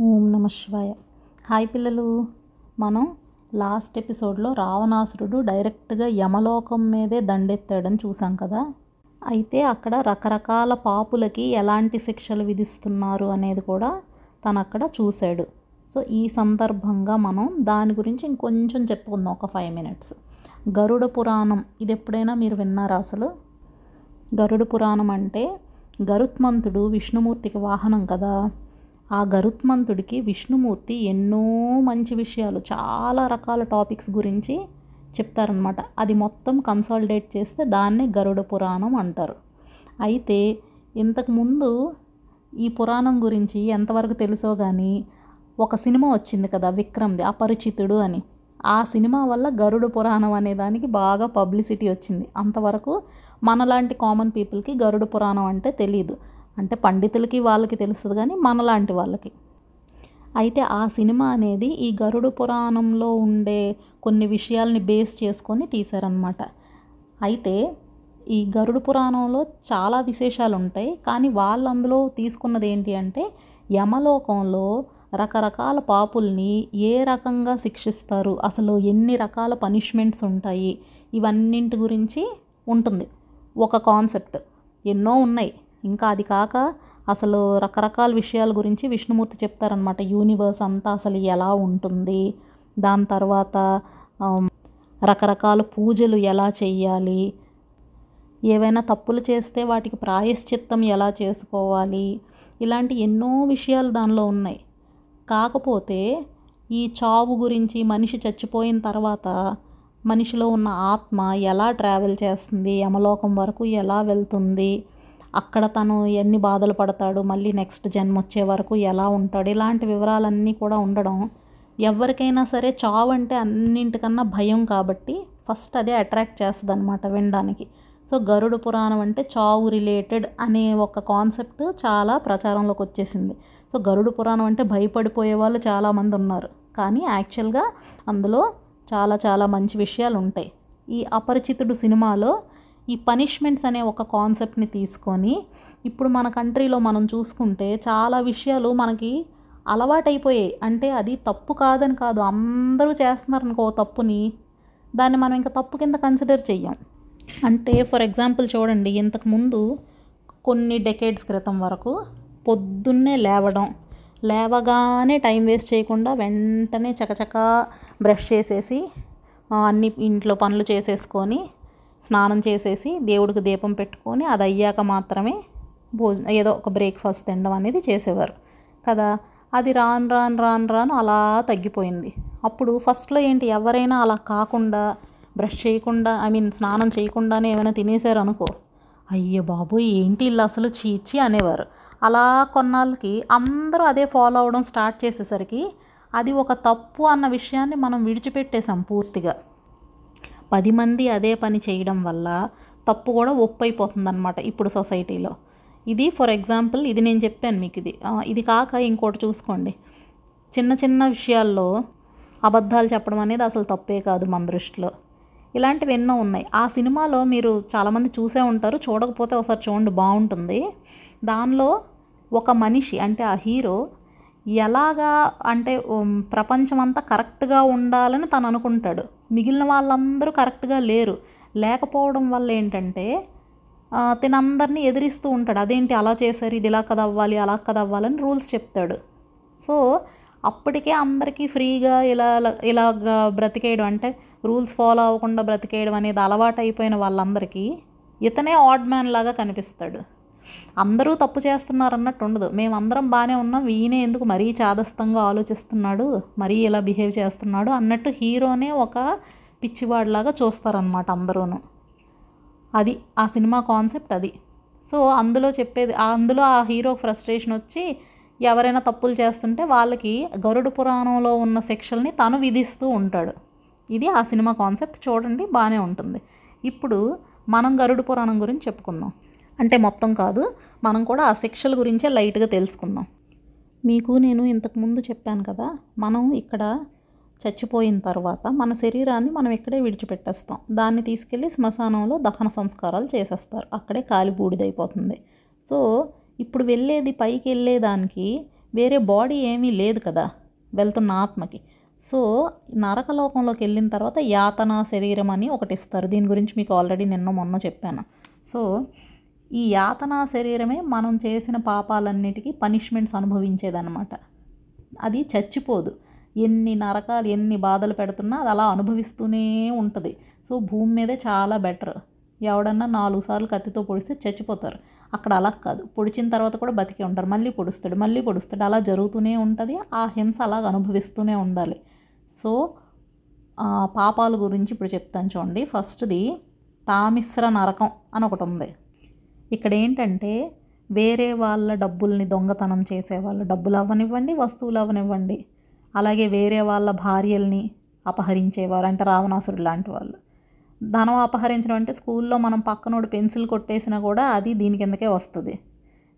ఓం నమ శివాయ. హాయ్ పిల్లలు. మనం లాస్ట్ ఎపిసోడ్లో రావణాసురుడు డైరెక్ట్గా యమలోకం మీదే దండెత్తాడని చూసాం కదా. అయితే అక్కడ రకరకాల పాపులకి ఎలాంటి శిక్షలు విధిస్తున్నారు అనేది కూడా తను అక్కడ చూశాడు. సో ఈ సందర్భంగా మనం దాని గురించి ఇంకొంచెం చెప్పుకుందాం ఒక ఫైవ్ మినిట్స్. గరుడ పురాణం ఇది ఎప్పుడైనా మీరు విన్నారా అసలు? గరుడ పురాణం అంటే గరుత్మంతుడు విష్ణుమూర్తికి వాహనం కదా. ఆ గరుత్మంతుడికి విష్ణుమూర్తి ఎన్నో మంచి విషయాలు చాలా రకాల టాపిక్స్ గురించి చెప్తారనమాట అది మొత్తం కన్సాలిడేట్ చేస్తే దాన్నే గరుడ పురాణం అంటారు. అయితే ఇంతకుముందు ఈ పురాణం గురించి ఎంతవరకు తెలుసో కానీ ఒక సినిమా వచ్చింది కదా విక్రమ్ది అపరిచితుడు అని. ఆ సినిమా వల్ల గరుడ పురాణం అనే దానికి బాగా పబ్లిసిటీ వచ్చింది. అంతవరకు మనలాంటి కామన్ పీపుల్కి గరుడ పురాణం అంటే తెలియదు అంటే పండితులకి వాళ్ళకి తెలుస్తుంది కానీ మనలాంటి వాళ్ళకి. అయితే ఆ సినిమా అనేది ఈ గరుడ పురాణంలో ఉండే కొన్ని విషయాల్ని బేస్ చేసుకొని తీశారనమాట అయితే ఈ గరుడ పురాణంలో చాలా విశేషాలు ఉంటాయి కానీ వాళ్ళు అందులో తీసుకున్నది ఏంటి అంటే యమలోకంలో రకరకాల పాపుల్ని ఏ రకంగా శిక్షిస్తారు అసలు ఎన్ని రకాల పనిష్మెంట్స్ ఉంటాయి ఇవన్నింటి గురించి ఉంటుంది. ఒక కాన్సెప్ట్ ఎన్నో ఉన్నాయి. ఇంకా అది కాక అసలు రకరకాల విషయాల గురించి విష్ణుమూర్తి చెప్తారనమాట యూనివర్స్ అంతా అసలు ఎలా ఉంటుంది? దాని తర్వాత రకరకాల పూజలు ఎలా చేయాలి ఏవైనా తప్పులు చేస్తే వాటికి ప్రాయశ్చిత్తం ఎలా చేసుకోవాలి? ఇలాంటి ఎన్నో విషయాలు దానిలో ఉన్నాయి. కాకపోతే ఈ చావు గురించి మనిషి చచ్చిపోయిన తర్వాత మనిషిలో ఉన్న ఆత్మ ఎలా ట్రావెల్ చేస్తుంది? యమలోకం వరకు ఎలా వెళ్తుంది? అక్కడ తను ఎన్ని బాధలు పడతాడు మళ్ళీ నెక్స్ట్ జన్మ వచ్చే వరకు ఎలా ఉంటాడు ఇలాంటి వివరాలన్నీ కూడా ఉండడం ఎవరికైనా సరే చావు అంటే అన్నింటికన్నా భయం కాబట్టి ఫస్ట్ అదే అట్రాక్ట్ చేస్తుంది అనమాట వినడానికి. సో గరుడ పురాణం అంటే చావు రిలేటెడ్ అనే ఒక కాన్సెప్ట్ చాలా ప్రచారంలోకి వచ్చేసింది. సో గరుడ పురాణం అంటే భయపడిపోయే వాళ్ళు చాలామంది ఉన్నారు. కానీ యాక్చువల్గా అందులో చాలా చాలా మంచి విషయాలు ఉంటాయి ఈ అపరిచితుడు సినిమాలో ఈ పనిష్మెంట్స్ అనే ఒక కాన్సెప్ట్ని తీసుకొని ఇప్పుడు మన కంట్రీలో మనం చూసుకుంటే చాలా విషయాలు మనకి అలవాటైపోయాయి. అంటే అది తప్పు కాదని కాదు అందరూ చేస్తున్నారు అనుకో తప్పుని దాన్ని మనం ఇంకా తప్పు కింద కన్సిడర్ చెయ్యం. అంటే ఫర్ ఎగ్జాంపుల్ చూడండి ఇంతకుముందు కొన్ని డెకేడ్స్ క్రితం వరకు పొద్దున్నే లేవడం లేవగానే టైం వేస్ట్ చేయకుండా వెంటనే చకచకా బ్రష్ చేసేసి అన్ని ఇంట్లో పనులు చేసేసుకొని స్నానం చేసేసి దేవుడికి దీపం పెట్టుకొని అది అయ్యాక మాత్రమే భోజనం ఏదో ఒక బ్రేక్ఫాస్ట్ తినడం అనేది చేసేవారు. కదా? అది రాను రాను రాను రాను అలా తగ్గిపోయింది. అప్పుడు ఫస్ట్లో ఏంటి? ఎవరైనా అలా కాకుండా బ్రష్ చేయకుండా ఐ మీన్ స్నానం చేయకుండానే ఏమైనా తినేశారు అనుకో అయ్యో బాబు ఏంటి ఇల్లు అసలు చీచి అనేవారు. అలా కొన్నాళ్ళకి అందరూ అదే ఫాలో అవడం స్టార్ట్ చేసేసరికి అది ఒక తప్పు అన్న విషయాన్ని మనం విడిచిపెట్టేశాం పూర్తిగా. పది మంది అదే పని చేయడం వల్ల తప్పు కూడా ఒప్పు అనమాట ఇప్పుడు సొసైటీలో. ఇది ఫర్ ఎగ్జాంపుల్ ఇది నేను చెప్పాను మీకు ఇది. ఇది కాక ఇంకోటి చూసుకోండి. చిన్న చిన్న విషయాల్లో అబద్ధాలు చెప్పడం అనేది అసలు తప్పే కాదు మన దృష్టిలో. ఇలాంటివి ఎన్నో ఉన్నాయి. ఆ సినిమాలో మీరు చాలామంది చూసే ఉంటారు చూడకపోతే ఒకసారి చూడండి బాగుంటుంది. దానిలో ఒక మనిషి అంటే ఆ హీరో ఎలాగా అంటే ప్రపంచం అంతా కరెక్ట్గా ఉండాలని తను అనుకుంటాడు. మిగిలిన వాళ్ళందరూ కరెక్ట్గా లేరు. లేకపోవడం వల్ల ఏంటంటే తినందరినీ ఎదిరిస్తూ ఉంటాడు. అదేంటి అలా చేశారు? ఇది ఇలా కదా అవ్వాలి అలా కదా అవ్వాలని రూల్స్ చెప్తాడు. సో అప్పటికే అందరికీ ఫ్రీగా ఇలా ఇలాగా బ్రతికేయడం అంటే రూల్స్ ఫాలో అవ్వకుండా బ్రతికేయడం అనేది అలవాటు అయిపోయిన వాళ్ళందరికీ ఇతనే ఆడ్ మ్యాన్ లాగా కనిపిస్తాడు. అందరూ తప్పు చేస్తున్నారు అన్నట్టు ఉండదు. మేమందరం బాగానే ఉన్నాం. ఈయనే ఎందుకు మరీ చాదస్తంగా ఆలోచిస్తున్నాడు? మరీ ఇలా బిహేవ్ చేస్తున్నాడు? అన్నట్టు హీరోనే ఒక పిచ్చివాడిలాగా చూస్తారనమాట అందరూను. అది ఆ సినిమా కాన్సెప్ట్ అది. సో అందులో చెప్పేది అందులో ఆ హీరో ఫ్రస్ట్రేషన్ వచ్చి ఎవరైనా తప్పులు చేస్తుంటే వాళ్ళకి గరుడు పురాణంలో ఉన్న శిక్షల్ని తను విధిస్తూ ఉంటాడు. ఇది ఆ సినిమా కాన్సెప్ట్ చూడండి బాగానే ఉంటుంది. ఇప్పుడు మనం గరుడు పురాణం గురించి చెప్పుకుందాం. అంటే మొత్తం కాదు. మనం కూడా ఆ శిక్షల గురించే లైట్గా తెలుసుకుందాం. మీకు నేను ఇంతకుముందు చెప్పాను కదా మనం ఇక్కడ చచ్చిపోయిన తర్వాత మన శరీరాన్ని మనం ఇక్కడే విడిచిపెట్టేస్తాం. దాన్ని తీసుకెళ్ళి శ్మశానంలో దహన సంస్కారాలు చేసేస్తారు. అక్కడే కాలి బూడిదైపోతుంది. సో ఇప్పుడు వెళ్ళేది పైకి వెళ్ళేదానికి వేరే బాడీ ఏమీ లేదు కదా వెళ్తున్న ఆత్మకి. సో నరకలోకంలోకి వెళ్ళిన తర్వాత యాతన శరీరం అని ఒకటి ఇస్తారు. దీని గురించి మీకు ఆల్రెడీ నిన్న మొన్న చెప్పాను. సో ఈ యాతనా శరీరమే మనం చేసిన పాపాలన్నిటికీ పనిష్మెంట్స్ అనుభవించేదన్నమాట. అది చచ్చిపోదు. ఎన్ని నరకాలు ఎన్ని బాధలు పెడుతున్నా అది అలా అనుభవిస్తూనే ఉంటుంది. సో భూమి మీదే చాలా బెటర్. ఎవడన్నా నాలుగు సార్లు కత్తితో పొడిస్తే చచ్చిపోతారు. అక్కడ అలా కాదు. పొడిచిన తర్వాత కూడా బతికే ఉంటారు. మళ్ళీ పొడుస్తాడు మళ్ళీ పొడుస్తాడు. అలా జరుగుతూనే ఉంటుంది. ఆ హింస అలాగ అనుభవిస్తూనే ఉండాలి. సో పాపాల గురించి ఇప్పుడు చెప్తాను చూడండి. ఫస్ట్ది తామిశ్ర నరకం అని ఒకటి ఉంది. ఇక్కడ ఏంటంటే వేరే వాళ్ళ డబ్బుల్ని దొంగతనం చేసేవాళ్ళు. డబ్బులు అవ్వనివ్వండి వస్తువులు అవ్వనివ్వండి అలాగే వేరే వాళ్ళ భార్యల్ని అపహరించేవారు అంటే రావణాసురుడు లాంటి వాళ్ళు. ధనం అపహరించడం అంటే స్కూల్లో మనం పక్కనోడు పెన్సిల్ కొట్టేసినా కూడా అది దీని కిందకే వస్తుంది.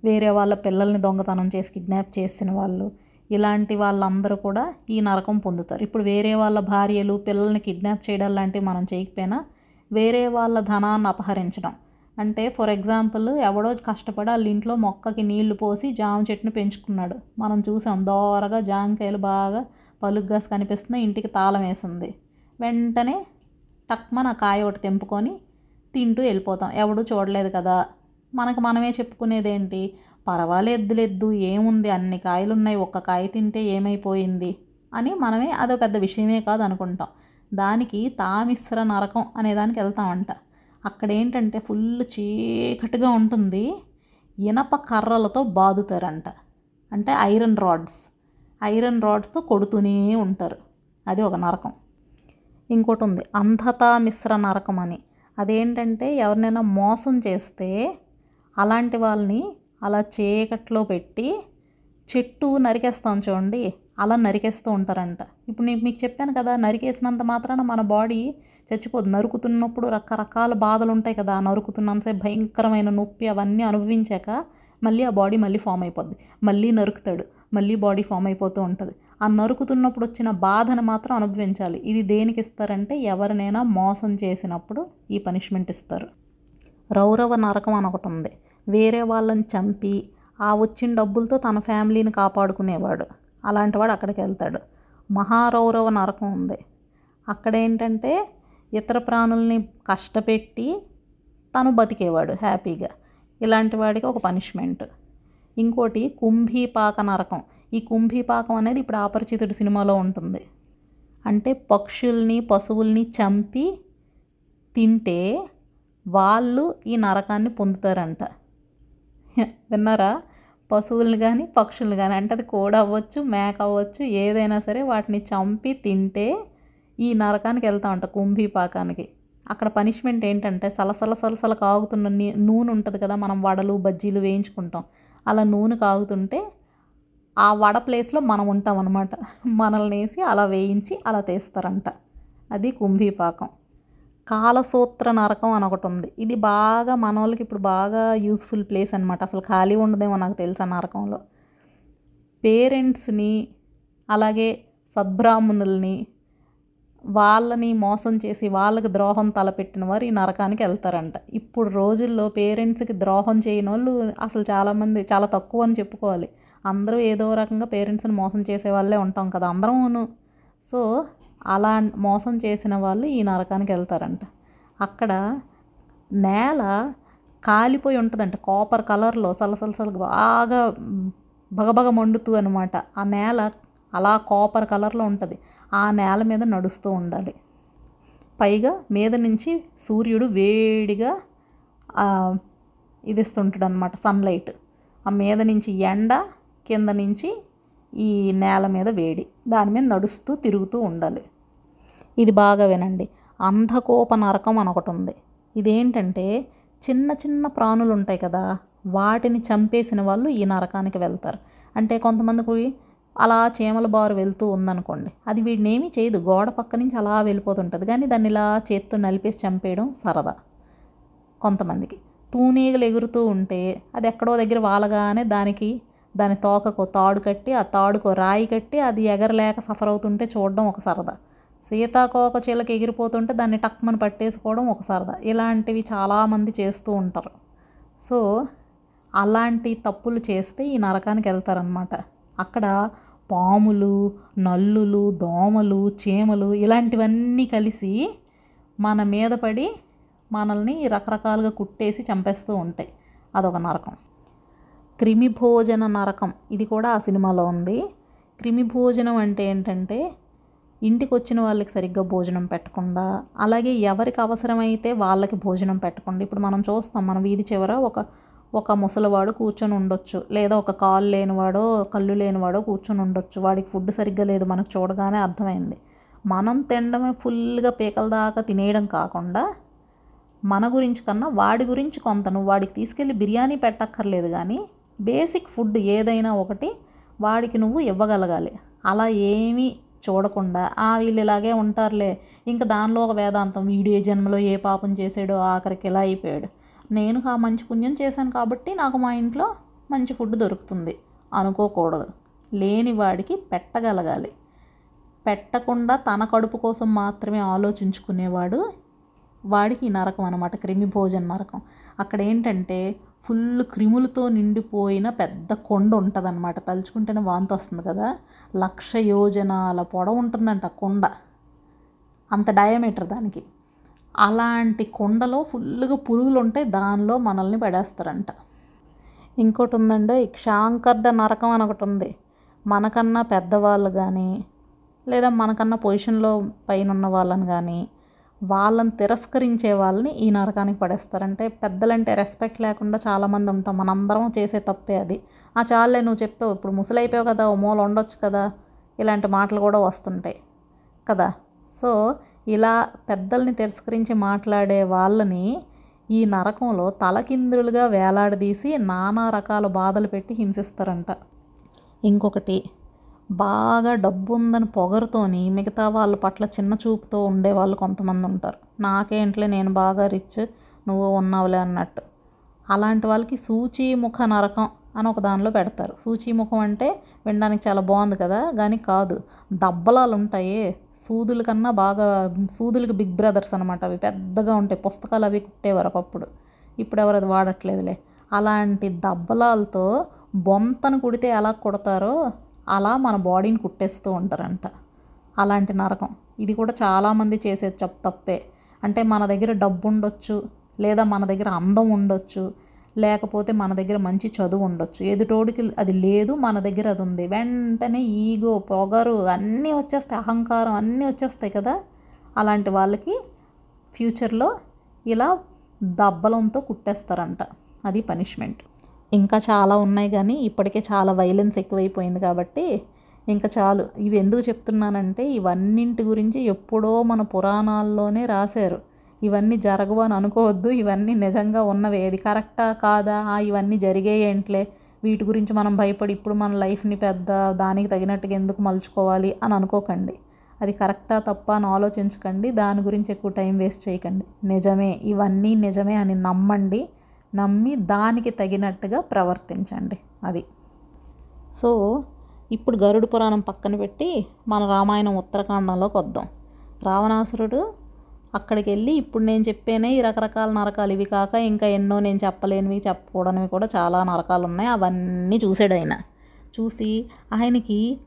వేరే వాళ్ళ పిల్లల్ని దొంగతనం చేసి కిడ్నాప్ చేసిన వాళ్ళు ఇలాంటి వాళ్ళందరూ కూడా ఈ నరకం పొందుతారు. ఇప్పుడు వేరే వాళ్ళ భార్యలు పిల్లల్ని కిడ్నాప్ చేయడం లాంటివి మనం చేయకపోయినా వేరే వాళ్ళ ధనాన్ని అపహరించడం అంటే ఫర్ ఎగ్జాంపుల్ ఎవడో కష్టపడి వాళ్ళ ఇంట్లో మొక్కకి నీళ్ళు పోసి జామ చెట్టుని పెంచుకున్నాడు. మనం చూసాం దోరగా జామకాయలు బాగా పలుగ్గా కనిపిస్తున్నాయి ఇంటికి తాళం వేసింది. వెంటనే టక్మన నా కాయ ఒకటి తెంపుకొని తింటూ వెళ్ళిపోతాం. ఎవడు చూడలేదు కదా. మనకు మనమే చెప్పుకునేదేంటి? పర్వాలేద్దులెద్దు ఏముంది? అన్ని కాయలు ఉన్నాయి ఒక్క కాయ తింటే ఏమైపోయింది? అని మనమే అదో పెద్ద విషయమే కాదు అనుకుంటాం. దానికి తామిశ్ర నరకం అనే దానికి వెళ్తామంట. అక్కడ ఏంటంటే ఫుల్ చీకటిగా ఉంటుంది. ఇనప కర్రలతో బాదుతారంట. అంటే ఐరన్ రాడ్స్. ఐరన్ రాడ్స్తో కొడుతూనే ఉంటారు. అది ఒక నరకం. ఇంకోటి ఉంది అంధతా మిశ్ర నరకం అని. అదేంటంటే ఎవరినైనా మోసం చేస్తే అలాంటి వాళ్ళని అలా చీకట్లో పెట్టి చెట్టు నరికేస్తాం చూడండి. అలా నరికేస్తూ ఉంటారంట. ఇప్పుడు నేను మీకు చెప్పాను కదా నరికేసినంత మాత్రాన మన బాడీ చచ్చిపోదు. నరుకుతున్నప్పుడు రకరకాల బాధలు ఉంటాయి కదా ఆ భయంకరమైన నొప్పి అవన్నీ అనుభవించాక మళ్ళీ ఆ బాడీ మళ్ళీ ఫామ్ అయిపోద్ది. మళ్ళీ నరుకుతాడు మళ్ళీ బాడీ ఫామ్ అయిపోతూ ఉంటుంది. ఆ నరుకుతున్నప్పుడు వచ్చిన బాధను మాత్రం అనుభవించాలి. ఇది దేనికి ఇస్తారంటే ఎవరినైనా మోసం చేసినప్పుడు ఈ పనిష్మెంట్ ఇస్తారు. రౌరవ నరకం అని ఒకటి ఉంది. వేరే వాళ్ళని చంపి ఆ వచ్చిన డబ్బులతో తన ఫ్యామిలీని కాపాడుకునేవాడు. అలాంటి వాడు అక్కడికి వెళ్తాడు మహారౌరవ నరకం ఉంది. అక్కడ ఏంటంటే ఇతర ప్రాణుల్ని కష్టపెట్టి తను బతికేవాడు హ్యాపీగా. ఇలాంటి వాడికి ఒక పనిష్మెంట్. ఇంకోటి కుంభీపాక నరకం. ఈ కుంభీపాకం అనేది ఇప్పుడు ఆపరిచితుడు సినిమాలో ఉంటుంది. అంటే పక్షుల్ని పశువుల్ని చంపి తింటే వాళ్ళు ఈ నరకాన్ని పొందుతారంట. విన్నారా? పశువుల్ని కానీ పక్షుల్ని కానీ అంటే అది కోడి అవ్వచ్చు మేక అవ్వచ్చు ఏదైనా సరే వాటిని చంపి తింటే ఈ నరకానికి వెళ్తామంట కుంభీపాకానికి అక్కడ పనిష్మెంట్ ఏంటంటే సలసల సలసల కాగుతున్న నీ- నూనె ఉంటుంది కదా మనం వడలు బజ్జీలు వేయించుకుంటాం. అలా నూనె కాగుతుంటే ఆ వడ ప్లేస్లో మనం ఉంటాం అనమాట మనల్ని వేసి అలా వేయించి అలా తీస్తారంట. అది కుంభీపాకం కాలసూత్ర నరకం అని ఒకటి ఉంది. ఇది బాగా మన వాళ్ళకి ఇప్పుడు బాగా యూస్ఫుల్ ప్లేస్ అనమాట అసలు ఖాళీ ఉండదేమో నాకు తెలుసు ఆ నరకంలో. పేరెంట్స్ని అలాగే సద్బ్రాహ్మణుల్ని వాళ్ళని మోసం చేసి వాళ్ళకి ద్రోహం తలపెట్టిన వారు ఈ నరకానికి వెళ్తారంట. ఇప్పుడు రోజుల్లో పేరెంట్స్కి ద్రోహం చేయని వాళ్ళు అసలు చాలామంది చాలా తక్కువ అని చెప్పుకోవాలి. అందరూ ఏదో రకంగా పేరెంట్స్ని మోసం చేసే వాళ్ళే ఉంటాం కదా అందరమును. సో అలా మోసం చేసిన వాళ్ళు ఈ నరకానికి వెళ్తారంట. అక్కడ నేల కాలిపోయి ఉంటుందంట. కాపర్ కలర్లో సలసలసలు బాగా బగబగ మండుతూ అనమాట ఆ నేల అలా కాపర్ కలర్లో ఉంటుంది. ఆ నేల మీద నడుస్తూ ఉండాలి. పైగా మీద నుంచి సూర్యుడు వేడిగా ఇదిస్తుంటాడు అనమాట సన్లైట్. ఆ మీద నుంచి ఎండ కింద నుంచి ఈ నేల మీద వేడి దాని మీద నడుస్తూ తిరుగుతూ ఉండాలి. ఇది బాగా వినండి. అంధకోప నరకం అని ఒకటి ఉంది ఇదేంటంటే చిన్న చిన్న ప్రాణులు ఉంటాయి కదా వాటిని చంపేసిన వాళ్ళు ఈ నరకానికి వెళ్తారు. అంటే కొంతమందికి అలా చీమల బారు వెళ్తూ ఉందనుకోండి అది వీడిని ఏమీ చేయదు. గోడ పక్క నుంచి అలా వెళ్ళిపోతుంటుంది. కానీ దాన్ని ఇలా చేత్తో నలిపేసి చంపేయడం సరదా. కొంతమందికి. తూనీగలు ఎగురుతూ ఉంటే అది ఎక్కడో దగ్గర వాలగానే దానికి దాని తోకకు తాడు కట్టి ఆ తాడుకు రాయి కట్టి అది ఎగరలేక సఫర్ అవుతుంటే చూడడం ఒక సరదా. సీతాకోక చిలక ఎగిరిపోతుంటే దాన్ని టక్మని పట్టేసుకోవడం ఒక సరదా. ఇలాంటివి చాలామంది చేస్తూ ఉంటారు. సో అలాంటి తప్పులు చేస్తే ఈ నరకానికి వెళ్తారనమాట అక్కడ పాములు నల్లులు దోమలు చీమలు ఇలాంటివన్నీ కలిసి మన మీద పడి మనల్ని రకరకాలుగా కుట్టేసి చంపేస్తూ ఉంటాయి. అదొక నరకం. క్రిమి భోజన నరకం. ఇది కూడా ఆ సినిమాలో ఉంది. క్రిమి భోజనం అంటే ఏంటంటే ఇంటికి వచ్చిన వాళ్ళకి సరిగ్గా భోజనం పెట్టకుండా అలాగే ఎవరికి అవసరమైతే వాళ్ళకి భోజనం పెట్టకుండా. ఇప్పుడు మనం చూస్తాం మన వీధి చివర ఒక ఒక ముసలివాడు కూర్చొని ఉండొచ్చు. లేదా ఒక కాలు లేనివాడో కళ్ళు లేనివాడో కూర్చొని ఉండొచ్చు. వాడికి ఫుడ్ సరిగ్గా లేదు మనకు చూడగానే అర్థమైంది. మనం తినడమే ఫుల్గా పీకల దాకా తినేయడం కాకుండా మన గురించి కన్నా వాడి గురించి కొంత. నువ్వు వాడికి తీసుకెళ్ళి బిర్యానీ పెట్టక్కర్లేదు కానీ బేసిక్ ఫుడ్ ఏదైనా ఒకటి వాడికి నువ్వు ఇవ్వగలగాలి. అలా ఏమీ చూడకుండా ఆ వీళ్ళు ఇలాగే ఉంటారులే ఇంకా దానిలో ఒక వేదాంతం వీడు ఏ జన్మలో ఏ పాపం చేసాడో ఆఖరికి ఇలా అయిపోయాడు. నేను ఆ మంచి పుణ్యం చేశాను కాబట్టి నాకు మా ఇంట్లో మంచి ఫుడ్ దొరుకుతుంది అనుకోకూడదు. లేని వాడికి పెట్టగలగాలి. పెట్టకుండా తన కడుపు కోసం మాత్రమే ఆలోచించుకునేవాడు వాడికి నరకం అనమాట క్రిమి భోజన నరకం. అక్కడ ఏంటంటే ఫుల్ క్రిములతో నిండిపోయిన పెద్ద కొండ ఉంటుందన్నమాట. తలుచుకుంటేనే వాంతి వస్తుంది కదా. లక్ష యోజనాల పొడవు ఉంటుందంట కొండ. అంత డయామీటర్ దానికి. అలాంటి కొండలో ఫుల్గా పురుగులు ఉంటాయి దానిలో మనల్ని పడేస్తారంట. ఇంకోటి ఉందండి క్షాంకర్ద నరకం అని ఒకటి ఉంది మనకన్నా పెద్దవాళ్ళు కానీ లేదా మనకన్నా పొజిషన్లో పైన ఉన్న వాళ్ళని కానీ వాళ్ళని తిరస్కరించే వాళ్ళని ఈ నరకానికి పడేస్తారంటే పెద్దలంటే రెస్పెక్ట్ లేకుండా చాలామంది ఉంటాం. మనందరం చేసే తప్పే అది. ఆ చాలే నువ్వు చెప్పావు. ఇప్పుడు ముసలైపోయావు కదా ఓ మూల ఉండొచ్చు కదా ఇలాంటి మాటలు కూడా వస్తుంటాయి కదా. సో ఇలా పెద్దల్ని తిరస్కరించి మాట్లాడే వాళ్ళని ఈ నరకంలో తలకిందులుగా వేలాడదీసి నానా రకాల బాధలు పెట్టి హింసిస్తారంట. ఇంకొకటి బాగా డబ్బు ఉందని పొగరుతోని మిగతా వాళ్ళ పట్ల చిన్న చూపుతో ఉండేవాళ్ళు కొంతమంది ఉంటారు. నాకేంట్లే నేను బాగా రిచ్ నువ్వు ఉన్నావులే అన్నట్టు. అలాంటి వాళ్ళకి సూచీముఖ నరకం అని ఒక దానిలో పెడతారు. సూచీముఖం అంటే వినడానికి చాలా బాగుంది కదా కానీ కాదు. దబ్బలాలు ఉంటాయి. సూదుల కన్నా బాగా సూదులకి బిగ్ బ్రదర్స్ అనమాట అవి పెద్దగా ఉంటాయి. పుస్తకాలు అవి కుట్టేవారు ఒకప్పుడు. ఇప్పుడు ఎవరు అది వాడట్లేదులే. అలాంటి దబ్బలాలతో బొంతను కుడితే ఎలా కుడతారో అలా మన బాడీని కుట్టేస్తూ ఉంటారంట. అలాంటి నరకం. ఇది కూడా చాలామంది చేసేది చెప్ తప్పే. అంటే మన దగ్గర డబ్బు ఉండొచ్చు లేదా మన దగ్గర అందం ఉండొచ్చు లేకపోతే మన దగ్గర మంచి చదువు ఉండొచ్చు. ఎదుటోడికి అది లేదు మన దగ్గర అది ఉంది. వెంటనే ఈగో పొగరు అన్నీ వచ్చేస్తాయి అహంకారం అన్నీ వచ్చేస్తాయి కదా? అలాంటి వాళ్ళకి ఫ్యూచర్లో ఇలా దబ్బలంతో కుట్టేస్తారంట. అది పనిష్మెంట్. ఇంకా చాలా ఉన్నాయి కానీ ఇప్పటికే చాలా వైలెన్స్ ఎక్కువైపోయింది కాబట్టి ఇంకా చాలు. ఇవి ఎందుకు చెప్తున్నానంటే ఇవన్నింటి గురించి ఎప్పుడో మన పురాణాల్లోనే రాశారు. ఇవన్నీ జరగవు అని అనుకోవద్దు. ఇవన్నీ నిజంగా ఉన్నవే. ఏది కరెక్టా కాదా? ఇవన్నీ జరిగేయంట్లే వీటి గురించి మనం భయపడి ఇప్పుడు మన లైఫ్ని పెద్ద దానికి తగినట్టుగా ఎందుకు మలుచుకోవాలి అని అనుకోకండి. అది కరెక్టా తప్ప అని ఆలోచించకండి. దాని గురించి ఎక్కువ టైం వేస్ట్ చేయకండి. నిజమే. ఇవన్నీ నిజమే అని నమ్మండి. నమ్మి దానికి తగినట్టుగా ప్రవర్తించండి. అది. సో ఇప్పుడు గరుడు పురాణం పక్కన పెట్టి మన రామాయణం ఉత్తరాఖండంలోకి వద్దాం. రావణాసురుడు అక్కడికి వెళ్ళి ఇప్పుడు నేను చెప్పేనే ఈ రకరకాల నరకాలు ఇవి కాక ఇంకా ఎన్నో నేను చెప్పలేనివి చెప్పకూడనివి కూడా చాలా నరకాలు ఉన్నాయి. అవన్నీ చూసాడు ఆయన. చూసి ఆయనకి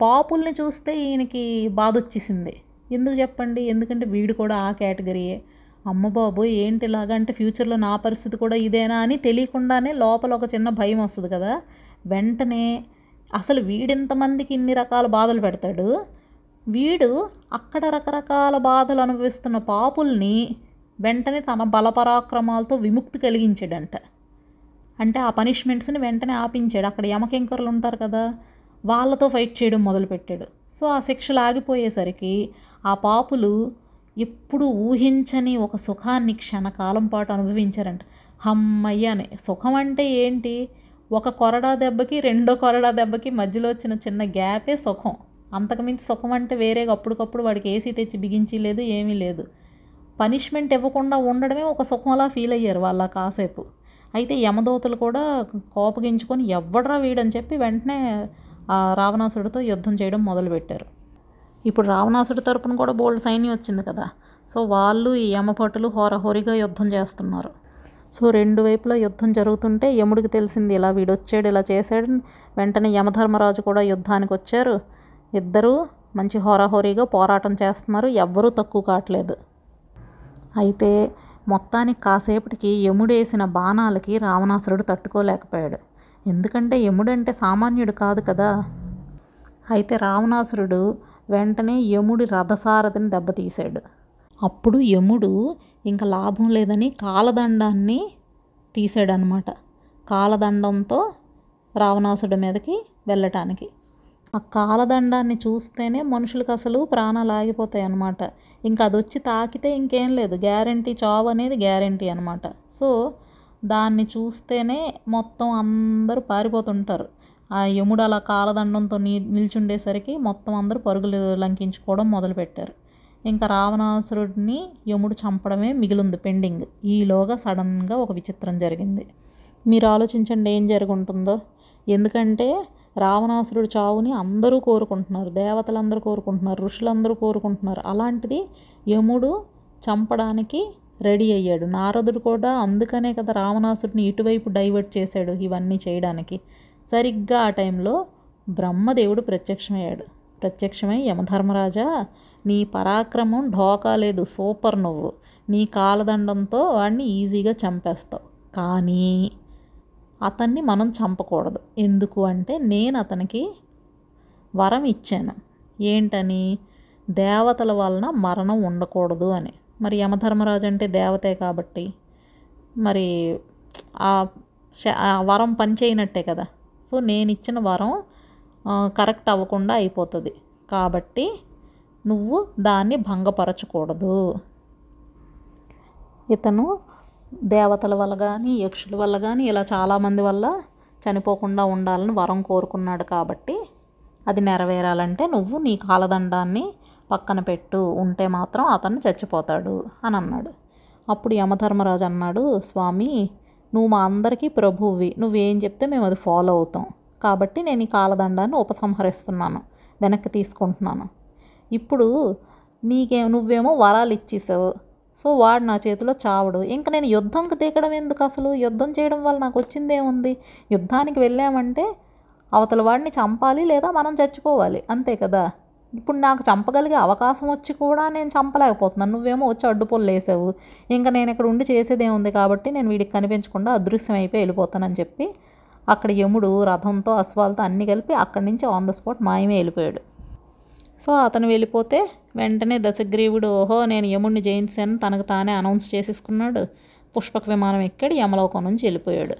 పాపుల్ని చూస్తే ఈయనకి బాధ వచ్చేసింది ఎందుకు చెప్పండి? ఎందుకంటే వీడు కూడా ఆ కేటగిరీయే. అమ్మ బాబు ఏంటి ఇలాగా? అంటే ఫ్యూచర్లో నా పరిస్థితి కూడా ఇదేనా అని తెలియకుండానే లోపల ఒక చిన్న భయం వస్తుంది కదా? వెంటనే అసలు వీడింతమందికి ఇన్ని రకాల బాధలు పెడతాడు. వీడు అక్కడ రకరకాల బాధలు అనుభవిస్తున్న పాపుల్ని వెంటనే తన బలపరాక్రమాలతో విముక్తి కలిగించాడంట. అంటే ఆ పనిష్మెంట్స్ని వెంటనే ఆపించాడు. అక్కడ యమకింకర్లు ఉంటారు కదా? వాళ్ళతో ఫైట్ చేయడం మొదలుపెట్టాడు. సో ఆ శిక్షలు ఆగిపోయేసరికి ఆ పాపులు ఎప్పుడు ఊహించని ఒక సుఖాన్ని క్షణకాలం పాటు అనుభవించారంట. హమ్మయ్య అని. సుఖం అంటే ఏంటి? ఒక కొరడా దెబ్బకి రెండో కొరడా దెబ్బకి మధ్యలో వచ్చిన చిన్న గ్యాపే సుఖం. అంతకుమించి సుఖం అంటే వేరే అప్పటికప్పుడు వాడికి ఏసీ తెచ్చి బిగించి లేదు ఏమీ లేదు. పనిష్మెంట్ ఇవ్వకుండా ఉండడమే ఒక సుఖంలా ఫీల్ అయ్యారు వాళ్ళ కాసేపు. అయితే యమదూతలు కూడా కోపగించుకొని ఎవడరా వీడని చెప్పి వెంటనే రావణాసుడితో యుద్ధం చేయడం మొదలుపెట్టారు. ఇప్పుడు రావణాసుడి తరపున కూడా బోల్డ్ సైన్యం వచ్చింది కదా. సో వాళ్ళు ఈ యమపటులు హోరహోరిగా యుద్ధం చేస్తున్నారు. సో రెండు వైపులా యుద్ధం జరుగుతుంటే యముడికి తెలిసింది ఇలా వీడొచ్చాడు ఇలా చేశాడు. వెంటనే యమధర్మరాజు కూడా యుద్ధానికి వచ్చారు. ఇద్దరూ మంచి హోరాహోరీగా పోరాటం చేస్తున్నారు. ఎవ్వరూ తక్కువ కావట్లేదు. అయితే మొత్తానికి కాసేపటికి యముడేసిన బాణాలకి రావణాసురుడు తట్టుకోలేకపోయాడు. ఎందుకంటే యముడంటే సామాన్యుడు కాదు కదా. అయితే రావణాసురుడు వెంటనే యముడి రథసారథిని దెబ్బతీశాడు. అప్పుడు యముడు ఇంకా లాభం లేదని కాలదండాన్ని తీసాడనమాట కాలదండంతో రావణాసుడి మీదకి వెళ్ళటానికి. ఆ కాలదండాన్ని చూస్తేనే మనుషులకు అసలు ప్రాణాలు ఆగిపోతాయి అన్నమాట. ఇంకా అది వచ్చి తాకితే ఇంకేం లేదు. గ్యారంటీ చావు అనేది గ్యారంటీ అనమాట సో దాన్ని చూస్తేనే మొత్తం అందరూ పారిపోతుంటారు. ఆ యముడు అలా కాలదండంతో నీ నిల్చుండేసరికి మొత్తం అందరూ పరుగులు లంకించుకోవడం మొదలుపెట్టారు. ఇంకా రావణాసురుడిని యముడు చంపడమే మిగిలింది పెండింగ్. ఈలోగా సడన్గా ఒక విచిత్రం జరిగింది. మీరు ఆలోచించండి ఏం జరుగుంటుందో. ఎందుకంటే రావణాసురుడు చావుని అందరూ కోరుకుంటున్నారు. దేవతలందరూ కోరుకుంటున్నారు. ఋషులందరూ కోరుకుంటున్నారు. అలాంటిది యముడు చంపడానికి రెడీ అయ్యాడు. నారదుడు కూడా అందుకనే కదా రావణాసుడిని ఇటువైపు డైవర్ట్ చేశాడు ఇవన్నీ చేయడానికి. సరిగ్గా ఆ టైంలో బ్రహ్మదేవుడు ప్రత్యక్షమయ్యాడు. ప్రత్యక్షమై యమధర్మరాజా నీ పరాక్రమం ఢోకా లేదు సూపర్ నువ్వు. నీ కాలదండంతో వాడిని ఈజీగా చంపేస్తావు. కానీ అతన్ని మనం చంపకూడదు. ఎందుకు అంటే నేను అతనికి వరం ఇచ్చాను. ఏంటని? దేవతల వలన మరణం ఉండకూడదు అని. మరి యమధర్మరాజు అంటే దేవతే కాబట్టి. మరి ఆ ఆ వరం పని చేయనట్టే కదా. సో నేను ఇచ్చిన వరం కరెక్ట్ అవ్వకుండా అయిపోతుంది. కాబట్టి నువ్వు దాన్ని భంగపరచకూడదు. ఇతను దేవతల వల్ల కానీ యక్షుల వల్ల కానీ ఇలా చాలామంది వల్ల చనిపోకుండా ఉండాలని వరం కోరుకున్నాడు కాబట్టి అది నెరవేరాలంటే నువ్వు నీ కాలదండాన్ని పక్కన పెట్టు ఉంటే మాత్రం అతను చచ్చిపోతాడు అని అన్నాడు. అప్పుడు యమధర్మరాజు అన్నాడు స్వామి నువ్వు మా అందరికీ ప్రభువువి. నువ్వేం చెప్తే మేము అది ఫాలో అవుతాం. కాబట్టి నేను ఈ కాలదండాన్ని ఉపసంహరిస్తున్నాను. వెనక్కి తీసుకుంటున్నాను. ఇప్పుడు నీకే నువ్వేమో వరాలు ఇచ్చేసావు. సో వాడు నా చేతిలో చావడు. ఇంకా నేను యుద్ధంకి దిగడం ఎందుకు అసలు? యుద్ధం చేయడం వల్ల నాకు వచ్చిందేముంది యుద్ధానికి వెళ్ళామంటే అవతల వాడిని చంపాలి లేదా మనం చచ్చిపోవాలి. అంతే కదా? ఇప్పుడు నాకు చంపగలిగే అవకాశం వచ్చి కూడా నేను చంపలేకపోతున్నాను నువ్వేమో వచ్చి అడ్డుపొల్లు వేసావు. ఇంకా నేను ఇక్కడ ఉండి చేసేదేముంది కాబట్టి నేను వీడికి కనిపించకుండా అదృశ్యం అయిపోయి వెళ్ళిపోతానని చెప్పి అక్కడ యముడు రథంతో అశ్వాలతో అన్నీ కలిపి అక్కడి నుంచి ఆన్ ద స్పాట్ మాయమే వెళ్ళిపోయాడు. సో అతను వెళ్ళిపోతే వెంటనే దశగ్రీవుడు ఓహో నేను యముడిని జయించాను. తనకు తానే అనౌన్స్ చేసేసుకున్నాడు. పుష్పక విమానం ఎక్కాడు యమలోకం నుంచి వెళ్ళిపోయాడు.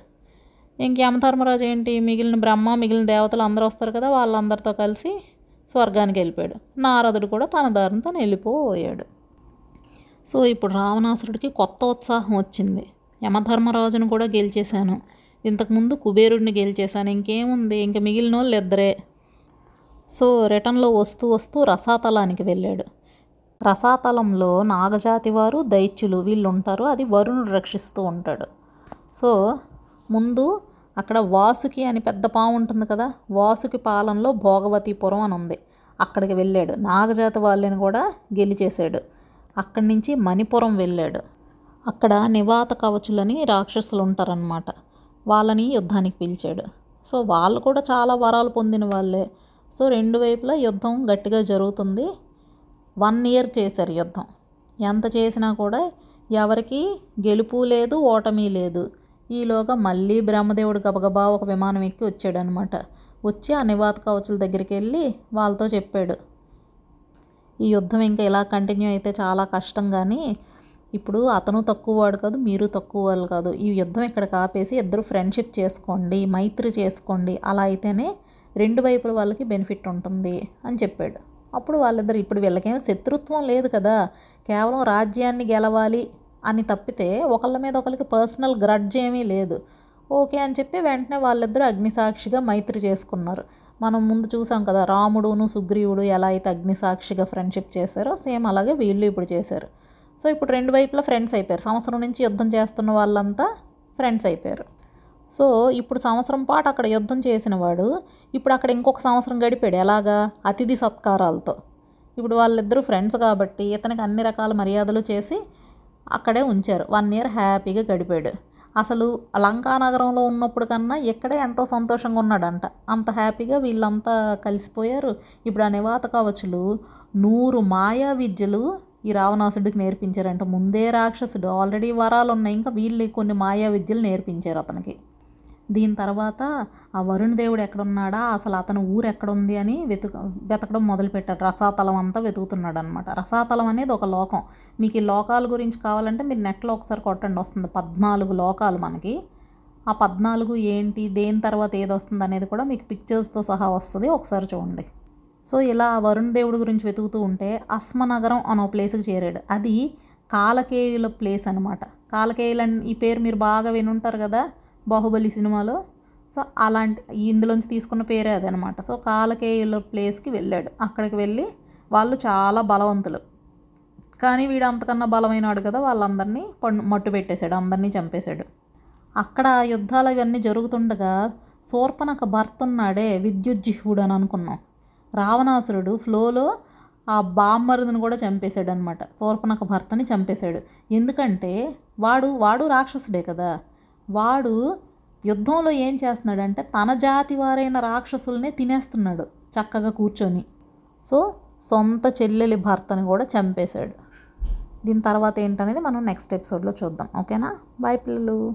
ఇంక యమధర్మరాజు ఏంటి? మిగిలిన బ్రహ్మ మిగిలిన దేవతలు అందరూ వస్తారు కదా వాళ్ళందరితో కలిసి స్వర్గానికి వెళ్ళిపోయాడు. నారదుడు కూడా తన దారిని తను వెళ్ళిపోయాడు. సో ఇప్పుడు రావణాసురుడికి కొత్త ఉత్సాహం వచ్చింది. యమధర్మరాజును కూడా గెలిచేశాను. ఇంతకుముందు కుబేరుడిని గెలిచేశాను. ఇంకేముంది? ఇంక మిగిలిన వాళ్ళు ఇద్దరే సో రిటర్న్లో వస్తూ వస్తూ రసాతలానికి వెళ్ళాడు. రసాతలంలో నాగజాతి వారు దైత్యులు వీళ్ళు ఉంటారు అది వరుణుడు రక్షిస్తూ ఉంటాడు. సో ముందు అక్కడ వాసుకి అని పెద్ద పాము ఉంటుంది కదా వాసుకి పాలనలో భోగవతిపురం అని ఉంది. అక్కడికి వెళ్ళాడు. నాగజాతి వాళ్ళని కూడా గెలిచేశాడు. అక్కడి నుంచి మణిపురం వెళ్ళాడు. అక్కడ నివాత కవచులని రాక్షసులు ఉంటారనమాట వాళ్ళని యుద్ధానికి పిలిచాడు. సో వాళ్ళు కూడా చాలా వరాలు పొందిన వాళ్ళే. సో రెండు వైపులా యుద్ధం గట్టిగా జరుగుతుంది. వన్ ఇయర్ చేశారు యుద్ధం. ఎంత చేసినా కూడా ఎవరికి గెలుపు లేదు ఓటమి లేదు. ఈలోగా మళ్ళీ బ్రహ్మదేవుడు గబగబా ఒక విమానం ఎక్కి వచ్చాడనమాట. వచ్చి ఆ నివాత కవచుల దగ్గరికి వెళ్ళి వాళ్ళతో చెప్పాడు. ఈ యుద్ధం ఇంకా ఇలా కంటిన్యూ అయితే చాలా కష్టం కానీ ఇప్పుడు అతను తక్కువ వాడు కాదు మీరు తక్కువ వాళ్ళు కాదు. ఈ యుద్ధం ఇక్కడ కాపేసి ఇద్దరు ఫ్రెండ్షిప్ చేసుకోండి మైత్రి చేసుకోండి అలా అయితేనే రెండు వైపుల వాళ్ళకి బెనిఫిట్ ఉంటుంది అని చెప్పాడు. అప్పుడు వాళ్ళిద్దరు ఇప్పుడు వీళ్ళకేం శత్రుత్వం లేదు కదా. కేవలం రాజ్యాన్ని గెలవాలి అని తప్పితే ఒకళ్ళ మీద ఒకరికి పర్సనల్ గ్రడ్జ్ ఏమీ లేదు. ఓకే అని చెప్పి వెంటనే వాళ్ళిద్దరూ అగ్నిసాక్షిగా మైత్రి చేసుకున్నారు. మనం ముందు చూసాం కదా రాముడును సుగ్రీవుడు ఎలా అయితే అగ్నిసాక్షిగా ఫ్రెండ్షిప్ చేశారో సేమ్ అలాగే వీళ్ళు ఇప్పుడు చేశారు. సో ఇప్పుడు రెండు వైపులా ఫ్రెండ్స్ అయిపోయారు. సంవత్సరం నుంచి యుద్ధం చేస్తున్న వాళ్ళంతా ఫ్రెండ్స్ అయిపోయారు. సో ఇప్పుడు సంవత్సరం పాటు అక్కడ యుద్ధం చేసిన వాడు ఇప్పుడు అక్కడ ఇంకొక సంవత్సరం గడిపాడు. ఎలాగా? అతిథి సత్కారాలతో. ఇప్పుడు వాళ్ళిద్దరూ ఫ్రెండ్స్ కాబట్టి ఇతనికి అన్ని రకాల మర్యాదలు చేసి అక్కడే ఉంచారు. వన్ ఇయర్ హ్యాపీగా గడిపాడు. అసలు లంకా నగరంలో ఉన్నప్పుడు కన్నా ఇక్కడే ఎంతో సంతోషంగా ఉన్నాడంట. అంత హ్యాపీగా వీళ్ళంతా కలిసిపోయారు. ఇప్పుడు ఆ నివాత కవచులు నూరు మాయా విద్యలు ఈ రావణాసుడికి నేర్పించారంట. ముందే రాక్షసుడు. ఆల్రెడీ వరాలు ఉన్నాయి ఇంకా వీళ్ళు కొన్ని మాయా విద్యలు నేర్పించారు అతనికి. దీని తర్వాత ఆ వరుణ్ దేవుడు ఎక్కడున్నాడా? అసలు అతని ఊరు ఎక్కడుంది అని వెతుక వెతకడం మొదలుపెట్టాడు. రసాతలం అంతా వెతుకుతున్నాడు అనమాట రసాతలం అనేది ఒక లోకం. మీకు ఈ లోకాల గురించి కావాలంటే మీరు నెట్లో ఒకసారి కొట్టండి. వస్తుంది పద్నాలుగు లోకాలు మనకి. ఆ పద్నాలుగు ఏంటి? దేని తర్వాత ఏది వస్తుంది అనేది కూడా మీకు పిక్చర్స్తో సహా వస్తుంది. ఒకసారి చూడండి. సో ఇలా వరుణ్ దేవుడి గురించి వెతుకుతూ ఉంటే అస్మనగరం అనే ప్లేస్కి చేరాడు. అది కాలకేయుల ప్లేస్ అనమాట కాలకేయుల ఈ పేరు మీరు బాగా వినుంటారు కదా. బాహుబలి సినిమాలో. సో అలాంటి ఇందులోంచి తీసుకున్న పేరే అదనమాట. సో కాలకేయుల ప్లేస్కి వెళ్ళాడు. అక్కడికి వెళ్ళి వాళ్ళు చాలా బలవంతులు. కానీ వీడు అంతకన్నా బలమైనాడు కదా వాళ్ళందరినీ పన్ను మట్టు పెట్టేశాడు అందరినీ చంపేశాడు. అక్కడ యుద్ధాలు ఇవన్నీ జరుగుతుండగా శూర్పణక భర్త ఉన్నాడే విద్యుజ్జిహ్వుడు అని అనుకున్నాం. రావణాసురుడు ఫ్లోలో ఆ బామ్మరుదును కూడా చంపేశాడు అనమాట శూర్పణక భర్తని చంపేశాడు. ఎందుకంటే వాడు వాడు రాక్షసుడే కదా. వాడు యుద్ధంలో ఏం చేస్తున్నాడంటే తన జాతి వారైన రాక్షసుల్నే తినేస్తున్నాడు చక్కగా కూర్చొని. సో సొంత చెల్లెలి భర్తని కూడా చంపేశాడు. దీని తర్వాత ఏంటనేది మనం నెక్స్ట్ ఎపిసోడ్లో చూద్దాం. ఓకేనా? బాయ్ పిల్లలు.